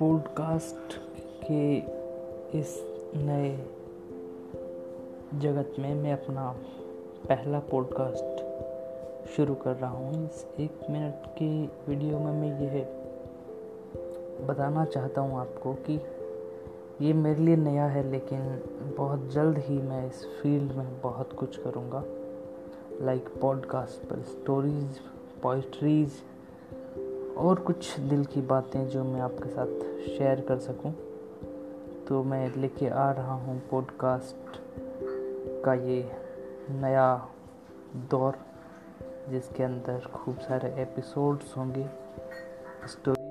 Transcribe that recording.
Podcast के इस नए जगत में मैं अपना पहला पॉडकास्ट शुरू कर रहा हूँ। इस एक मिनट के वीडियो में मैं यह बताना चाहता हूँ आपको कि ये मेरे लिए नया है, लेकिन बहुत जल्द ही मैं इस फ़ील्ड में बहुत कुछ करूँगा। लाइक पॉडकास्ट पर स्टोरीज पोइट्रीज़ और कुछ दिल की बातें जो मैं आपके साथ शेयर कर सकूँ। तो मैं लेके आ रहा हूँ पॉडकास्ट का ये नया दौर, जिसके अंदर खूब सारे एपिसोड्स होंगे स्टोरी